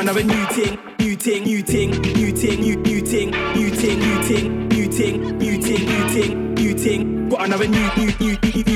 another new thing, new thing, new thing, new thing, new new thing, new thing, new thing, new thing, new thing, new thing, new thing. Got another new new new new.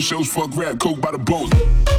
Shows, fuck rap, coke by the boat.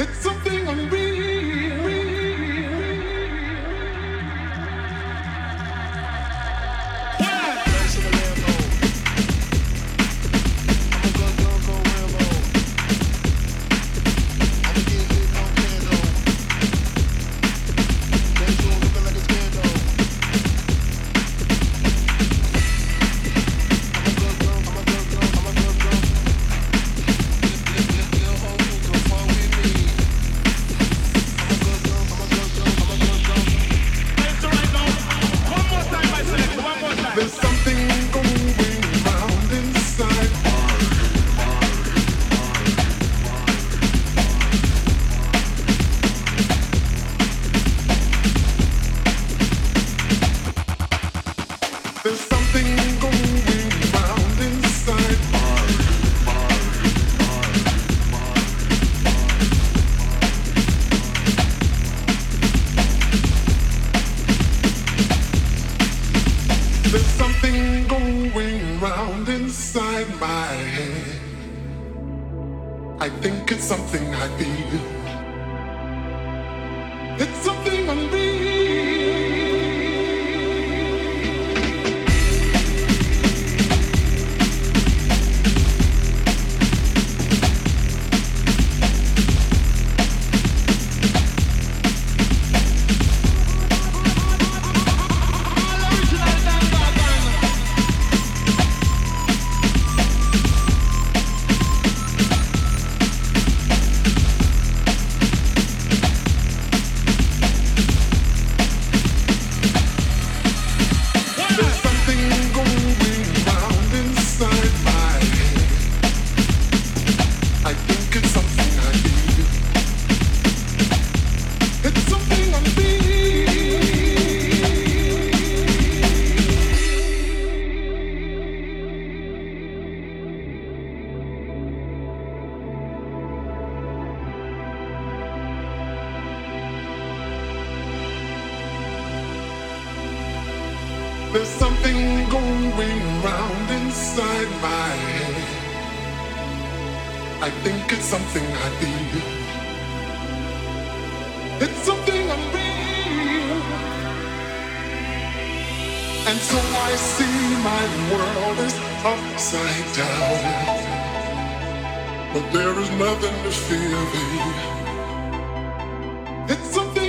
It's something But there is nothing to fear, baby. It's something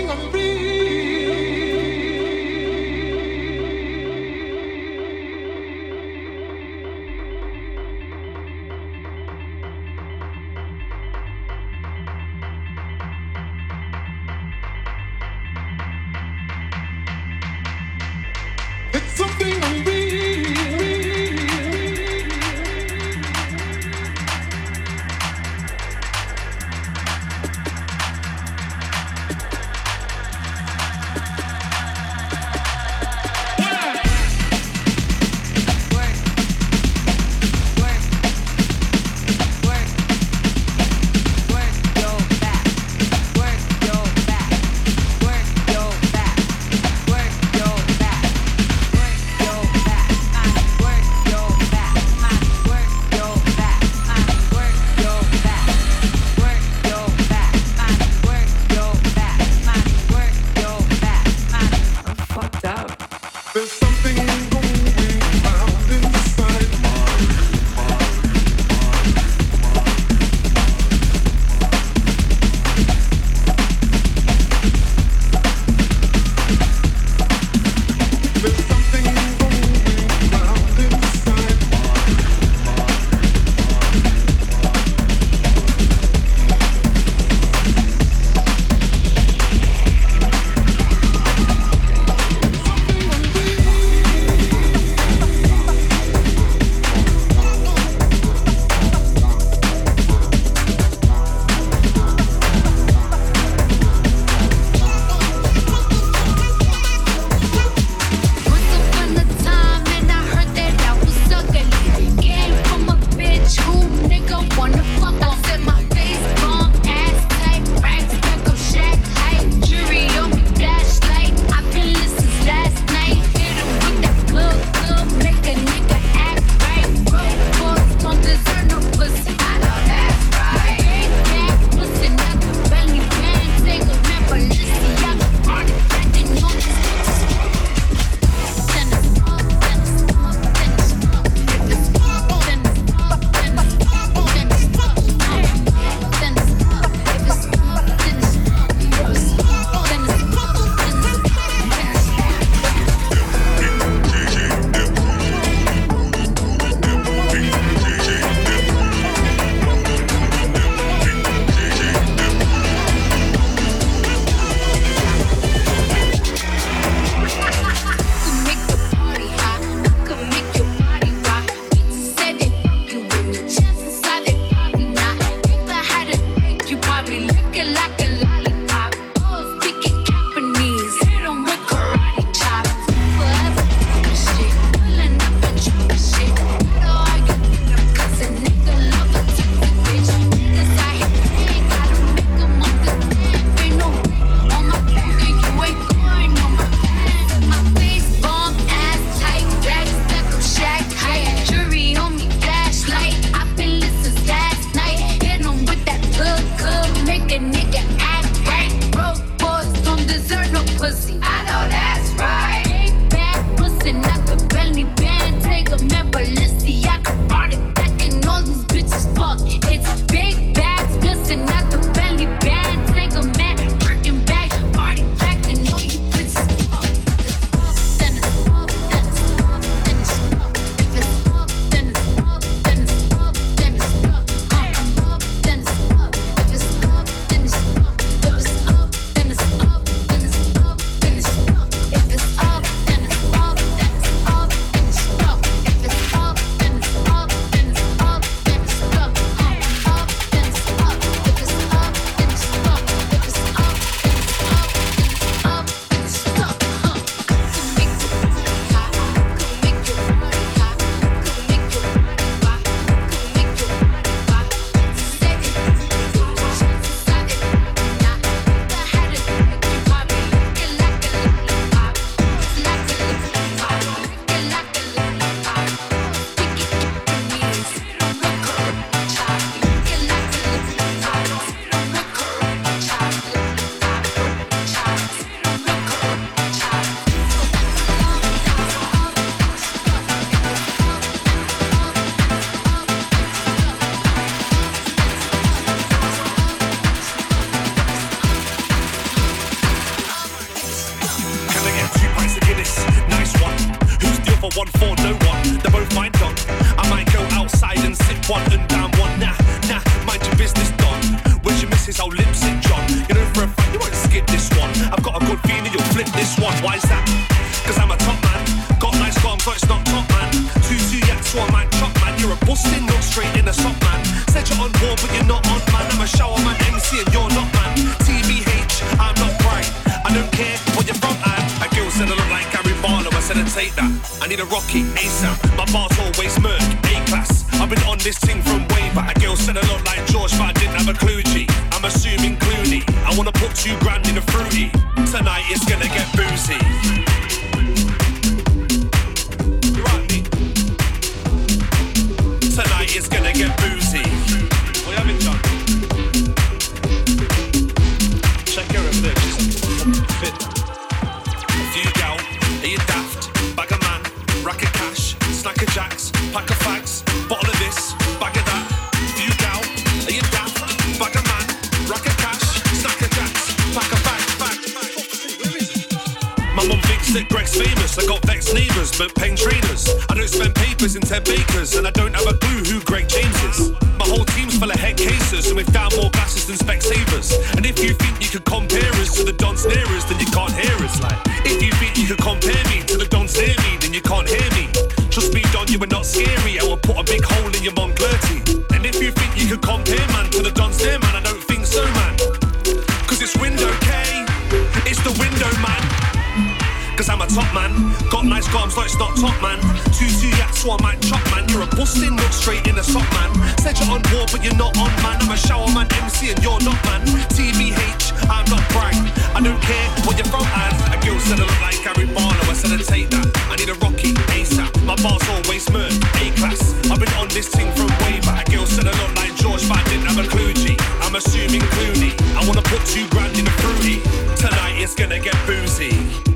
busting, not straight in a sock man. Said you're on board, but you're not on man. I'm a shower man, MC, and you're not man. TBH, I'm not bright. I don't care what you're from, and a girl said I look like Gary Barlow. I said I take that. I need a Rocky ASAP. My bar's always murk, A class. I've been on this thing from way back. A girl said I look like George, but I didn't have a clue. G. I'm assuming Clooney. I wanna put two grand in a fruity. Tonight it's gonna get boozy. Get boozy. What you having, John? Check her over fit. A few gal, are you daft? Bag of man, rack of cash, snack of jacks, pack of fags, bottle of this, bag of that. Few gal, are you daft? Bag of man, rack of cash, snack of jacks, pack of fags, bag, My mum thinks that Greg's famous. I got vexed neighbours, but paying trainers. I don't spend papers in Ted Bakers, and I don't have a clue who we've down more glasses than Specsavers. And if you think you could compare us to the Dons near then you can't hear us. Like, if you think you could compare me to the Dons near me, then you can't hear me. Trust me, Don, you are not scary. I will put top man. Got nice gums, though it's top man. Two two yak swan man, chop man. You're a bustin', look straight in the sock man. Said you're on board, but you're not on man. I'm a shower man, MC, and you're not man. TBH, I'm not bright. I don't care what you're from. A girl said I look like Gary Barlow. I said I take that. I need a rocky ASAP. My bar's always murk, A class. I've been on this thing from way back. A girl said I look like George, but I didn't have a clue. I'm assuming Clooney. I wanna put two grand in a fruity. Tonight it's gonna get boozy.